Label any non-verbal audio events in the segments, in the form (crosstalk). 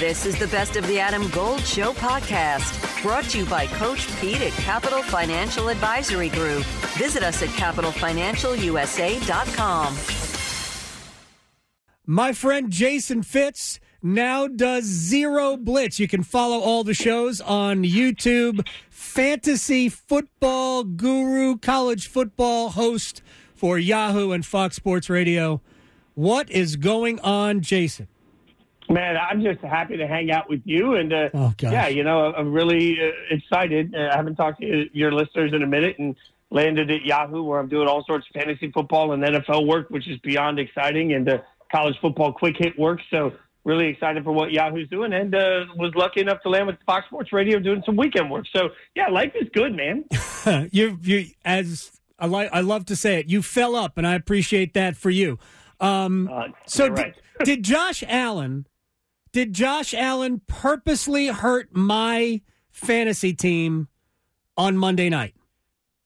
This is the Best of the Adam Gold Show podcast, brought to you by Coach Pete at Capital Financial Advisory Group. Visit us at capitalfinancialusa.com. My friend Jason Fitz now does Zero Blitz. You can follow all the shows on YouTube. Fantasy football guru, college football host for Yahoo and Fox Sports Radio. What is going on, Jason? Man, I'm just happy to hang out with you, and uh, Oh, yeah, you know, I'm really uh, excited. Uh, I haven't talked to your listeners in a minute, and landed at Yahoo, where I'm doing all sorts of fantasy football and NFL work, which is beyond exciting, and uh, college football quick hit work. So, really excited for what Yahoo's doing, and uh, was lucky enough to land with Fox Sports Radio doing some weekend work. So, yeah, life is good, man. (laughs) you, you, as I like, I love to say it, you fell up, and I appreciate that for you. Um, Uh, so, you're did, (laughs) did Josh Allen? Did Josh Allen purposely hurt my fantasy team on Monday night?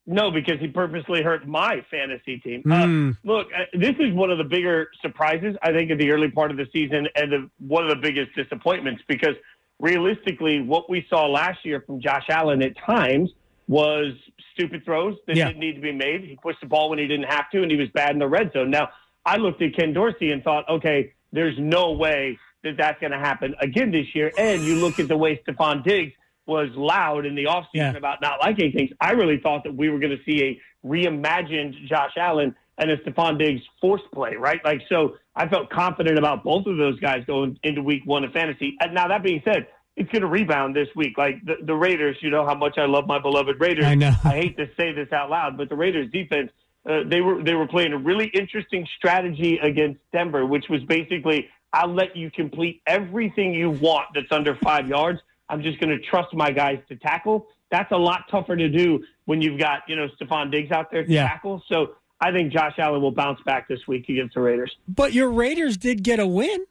No, because he purposely hurt my fantasy team. Hmm. Uh, look, uh, this is one of the bigger surprises, I think, in the early part of the season and the, one of the biggest disappointments because realistically, what we saw last year from Josh Allen at times was stupid throws that Yeah. didn't need to be made. He pushed the ball when he didn't have to, and he was bad in the red zone. Now, I looked at Ken Dorsey and thought, okay, there's no way that that's going to happen again this year. And you look at the way Stefon Diggs was loud in the offseason Yeah. about not liking things. I really thought that we were going to see a reimagined Josh Allen and a Stefon Diggs force play, right? Like, so I felt confident about both of those guys going into week one of fantasy. And now, that being said, it's going to rebound this week. Like the, the Raiders, you know how much I love my beloved Raiders. I know. (laughs) I hate to say this out loud, but the Raiders defense, uh, they were they were playing a really interesting strategy against Denver, which was basically I'll let you complete everything you want that's under five yards. I'm just going to trust my guys to tackle. That's a lot tougher to do when you've got you know Stefon Diggs out there to Yeah. tackle. So I think Josh Allen will bounce back this week against the Raiders. But your Raiders did get a win.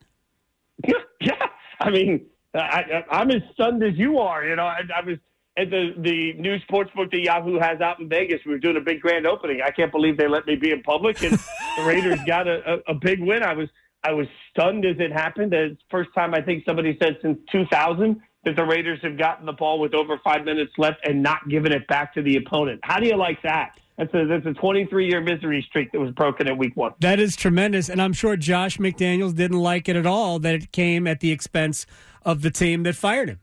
(laughs) yeah, I mean, I, I, I'm as stunned as you are. You know, I, I was at the the new sports book that Yahoo has out in Vegas. We were doing a big grand opening. I can't believe they let me be in public, and (laughs) the Raiders got a, a, a big win. I was I was stunned as it happened. It's the first time I think somebody said since 2000 that the Raiders have gotten the ball with over five minutes left and not given it back to the opponent. How do you like that? That's a that's a 23 year misery streak that was broken in week one. That is tremendous, and I'm sure Josh McDaniels didn't like it at all that it came at the expense of the team that fired him.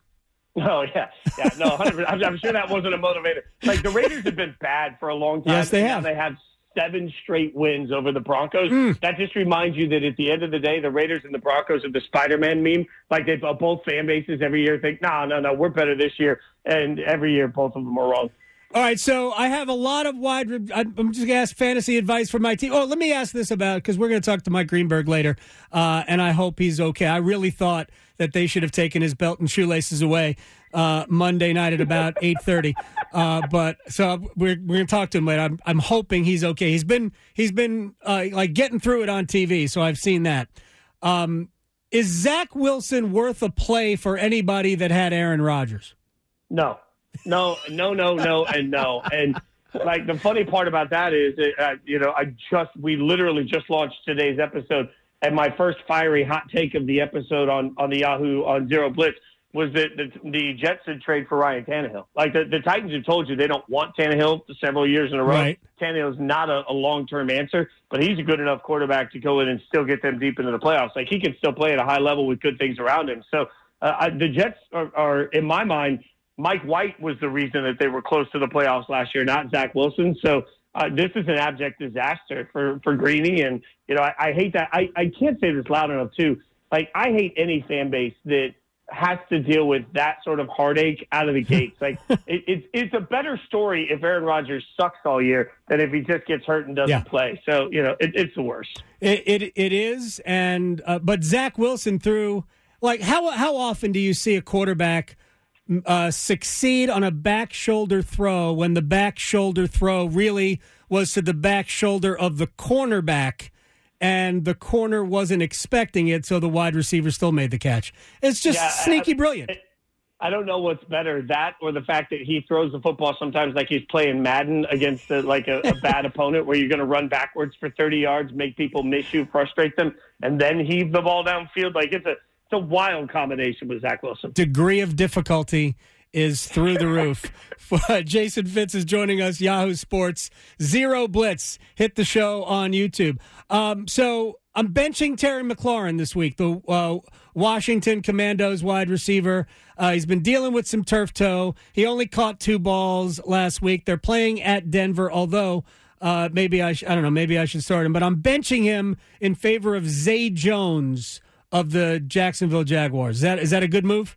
Oh yeah, yeah, no, 100%. I'm, I'm sure that wasn't a motivator. Like the Raiders have been bad for a long time. Yes, they have. They have seven straight wins over the Broncos. Mm. That just reminds you that at the end of the day, the Raiders and the Broncos are the Spider-Man meme. Like they both fan bases every year think, no, no, no, we're better this year, and every year both of them are wrong. All right, so I have a lot of wide. I'm just going to ask fantasy advice for my team. Oh, let me ask this about because we're going to talk to Mike Greenberg later, uh, and I hope he's okay. I really thought that they should have taken his belt and shoelaces away uh, Monday night at about (laughs) eight thirty. Uh, but so we're we're going to talk to him later. I'm I'm hoping he's okay. He's been he's been uh, like getting through it on TV, so I've seen that. Um, is Zach Wilson worth a play for anybody that had Aaron Rodgers? No, no, no, no, no, and no. And like the funny part about that is, uh, you know, I just we literally just launched today's episode, and my first fiery hot take of the episode on on the Yahoo on Zero Blitz was that the, the Jets should trade for Ryan Tannehill. Like the, the Titans have told you they don't want Tannehill several years in a row. Right. Tannehill's not a, a long term answer, but he's a good enough quarterback to go in and still get them deep into the playoffs. Like he can still play at a high level with good things around him. So uh, I, the Jets are, are, in my mind, Mike White was the reason that they were close to the playoffs last year, not Zach Wilson. So uh, this is an abject disaster for for Greeny, and you know I, I hate that. I, I can't say this loud enough too. Like I hate any fan base that has to deal with that sort of heartache out of the (laughs) gates. Like it, it's it's a better story if Aaron Rodgers sucks all year than if he just gets hurt and doesn't Yeah. play. So you know it, it's the worst. It it, it is, and uh, but Zach Wilson threw like how how often do you see a quarterback uh, succeed on a back shoulder throw when the back shoulder throw really was to the back shoulder of the cornerback? And the corner wasn't expecting it, so the wide receiver still made the catch. It's just Yeah, I- sneaky brilliant. I don't know what's better, that or the fact that he throws the football sometimes like he's playing Madden against a, like a, a bad (laughs) opponent, where you're going to run backwards for 30 yards, make people miss you, frustrate them, and then heave the ball downfield. Like it's a it's a wild combination with Zach Wilson. Degree of difficulty is through the roof. (laughs) Jason Fitz is joining us, Yahoo Sports. Zero Blitz. Hit the show on YouTube. Um, so I'm benching Terry McLaurin this week, the uh, Washington Commanders wide receiver. Uh, he's been dealing with some turf toe. He only caught two balls last week. They're playing at Denver, although uh, maybe I, sh- I don't know, maybe I should start him, but I'm benching him in favor of Zay Jones of the Jacksonville Jaguars. Is that is that a good move?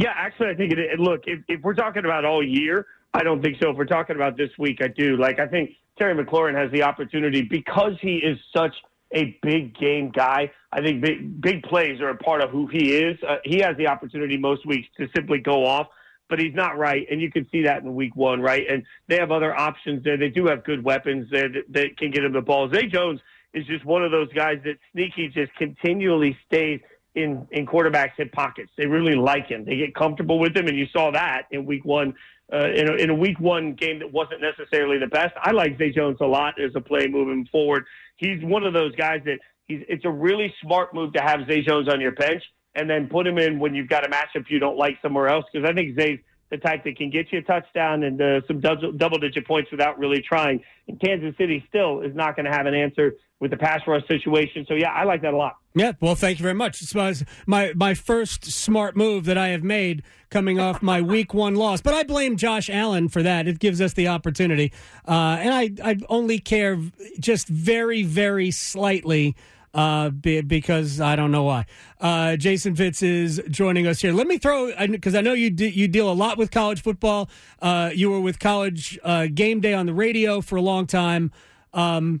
Yeah, actually, I think it. look, if, if we're talking about all year, I don't think so. If we're talking about this week, I do. Like, I think Terry McLaurin has the opportunity because he is such a big game guy. I think big, big plays are a part of who he is. Uh, he has the opportunity most weeks to simply go off, but he's not right. And you can see that in week one, right? And they have other options there. They do have good weapons there that, that can get him the ball. Zay Jones is just one of those guys that sneaky just continually stays in, in quarterbacks' hip pockets. They really like him. They get comfortable with him. And you saw that in week one uh, in, a, in a week one game that wasn't necessarily the best. I like Zay Jones a lot as a play moving forward. He's one of those guys that he's, it's a really smart move to have Zay Jones on your bench and then put him in when you've got a matchup you don't like somewhere else. Because I think Zay's the type that can get you a touchdown and uh, some double digit points without really trying. And Kansas City still is not going to have an answer with the pass rush situation. So yeah, I like that a lot. Yeah, well, thank you very much. It's my my, my first smart move that I have made coming off my (laughs) week one loss, but I blame Josh Allen for that. It gives us the opportunity, uh, and I I only care just very very slightly. Uh, because I don't know why. Uh, Jason Fitz is joining us here. Let me throw because I know you de- you deal a lot with college football. Uh, you were with College uh, Game Day on the radio for a long time. Um,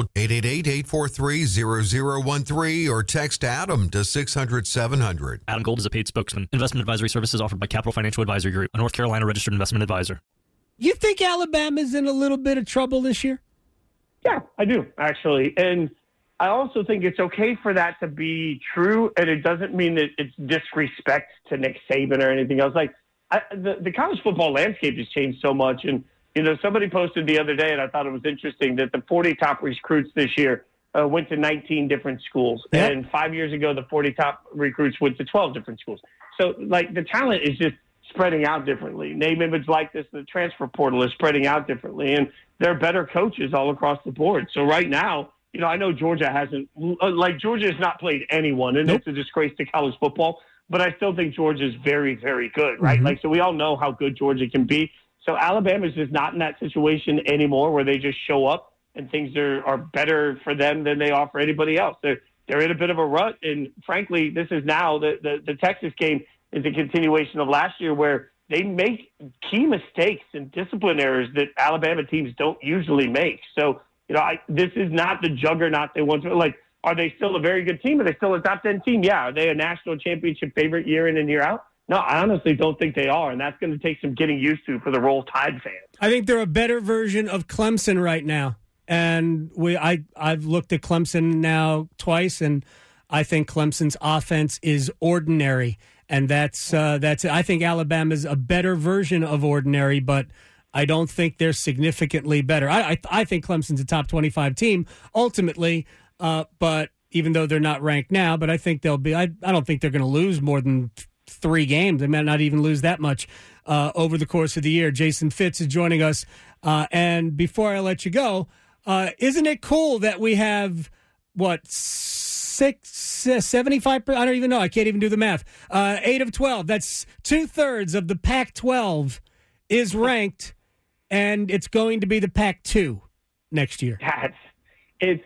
888 843-0013 or text Adam to 600-700. Adam Gold is a paid spokesman. Investment advisory services offered by Capital Financial Advisory Group, a North Carolina registered investment advisor. You think Alabama's in a little bit of trouble this year? Yeah, I do, actually. And I also think it's okay for that to be true, and it doesn't mean that it's disrespect to Nick Saban or anything else. Like, I, the, the college football landscape has changed so much, and – you know, somebody posted the other day, and I thought it was interesting that the 40 top recruits this year uh, went to 19 different schools. Yep. And five years ago, the 40 top recruits went to 12 different schools. So, like, the talent is just spreading out differently. Name, image, like this, the transfer portal is spreading out differently. And there are better coaches all across the board. So, right now, you know, I know Georgia hasn't, like, Georgia has not played anyone, and nope. it's a disgrace to college football. But I still think Georgia is very, very good, right? Mm-hmm. Like, so we all know how good Georgia can be. So Alabama is just not in that situation anymore where they just show up and things are, are better for them than they are for anybody else. They're, they're in a bit of a rut. And frankly, this is now the, the, the Texas game is a continuation of last year where they make key mistakes and discipline errors that Alabama teams don't usually make. So, you know, I, this is not the juggernaut they once were. Like, are they still a very good team? Are they still a top 10 team? Yeah. Are they a national championship favorite year in and year out? No, I honestly don't think they are, and that's going to take some getting used to for the Roll Tide fans. I think they're a better version of Clemson right now, and we I I've looked at Clemson now twice, and I think Clemson's offense is ordinary, and that's uh, that's I think Alabama's a better version of ordinary, but. I don't think they're significantly better. I I, I think Clemson's a top twenty-five team ultimately, uh, but even though they're not ranked now, but I think they'll be. I, I don't think they're going to lose more than three games. They might not even lose that much uh, over the course of the year. Jason Fitz is joining us. Uh, and before I let you go, uh, isn't it cool that we have what six, uh, 75? I don't even know. I can't even do the math. Uh, eight of 12. That's two thirds of the Pac 12 is ranked, and it's going to be the Pac 2 next year. That's, it's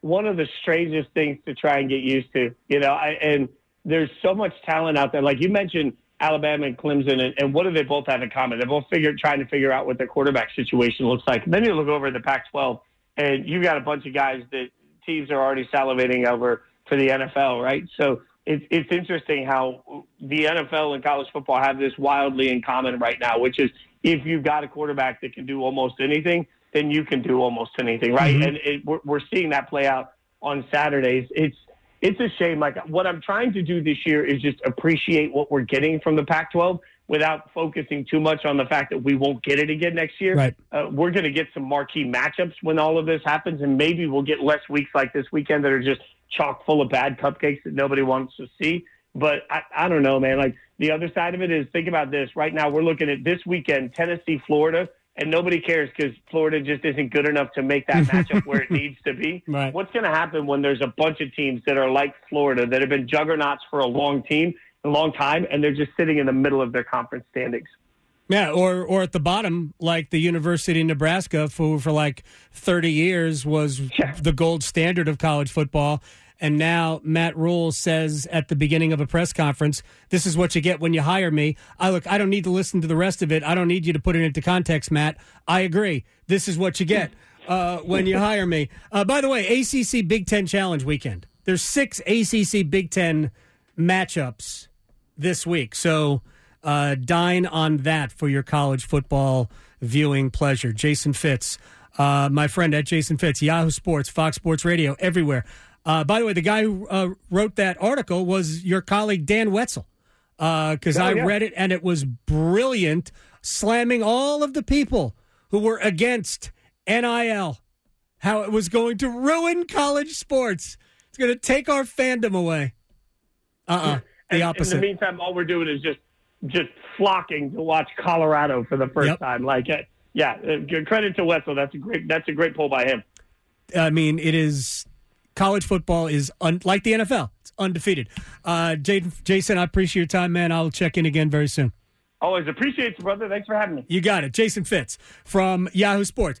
one of the strangest things to try and get used to, you know, I, and there's so much talent out there. Like you mentioned, Alabama and Clemson, and, and what do they both have in common? They're both figure, trying to figure out what their quarterback situation looks like. And then you look over at the Pac-12, and you've got a bunch of guys that teams are already salivating over for the NFL, right? So it's it's interesting how the NFL and college football have this wildly in common right now, which is if you've got a quarterback that can do almost anything, then you can do almost anything, right? Mhm. And it, we're, we're seeing that play out on Saturdays. It's it's a shame. Like what I'm trying to do this year is just appreciate what we're getting from the Pac-12 without focusing too much on the fact that we won't get it again next year. Right. Uh, we're going to get some marquee matchups when all of this happens, and maybe we'll get less weeks like this weekend that are just chock full of bad cupcakes that nobody wants to see. But I, I don't know, man. Like the other side of it is think about this. Right now, we're looking at this weekend, Tennessee, Florida, and nobody cares because Florida just isn't good enough to make that (laughs) matchup where it needs to be. Right. What's going to happen when there's a bunch of teams that are like Florida that have been juggernauts for a long team, a long time, and they're just sitting in the middle of their conference standings? Yeah, or or at the bottom, like the University of Nebraska, for for like thirty years was Yeah. the gold standard of college football, and now Matt Rhule says at the beginning of a press conference, "This is what you get when you hire me." I look, I don't need to listen to the rest of it. I don't need you to put it into context, Matt. I agree. This is what you get uh, when you hire me. Uh, by the way, ACC Big Ten Challenge weekend. There's six ACC Big Ten matchups this week. So uh, dine on that for your college football viewing pleasure. Jason Fitz, uh, my friend at Jason Fitz, Yahoo Sports, Fox Sports Radio, everywhere. Uh, by the way, the guy who uh, wrote that article was your colleague Dan Wetzel, because Oh, I yeah. read it and it was brilliant, slamming all of the people who were against NIL, how it was going to ruin college sports. It's going to take our fandom away. Uh uh The opposite. In the meantime, all we're doing is just just flocking to watch Colorado for the first Yep. time. Like, uh, yeah, uh, credit to Wetzel. That's a great. That's a great pull by him. I mean, it is college football is un, like the NFL. It's undefeated. Uh, Jaden, Jason, I appreciate your time, man. I'll check in again very soon. Always appreciate you, brother. Thanks for having me. You got it. Jason Fitz from Yahoo Sports.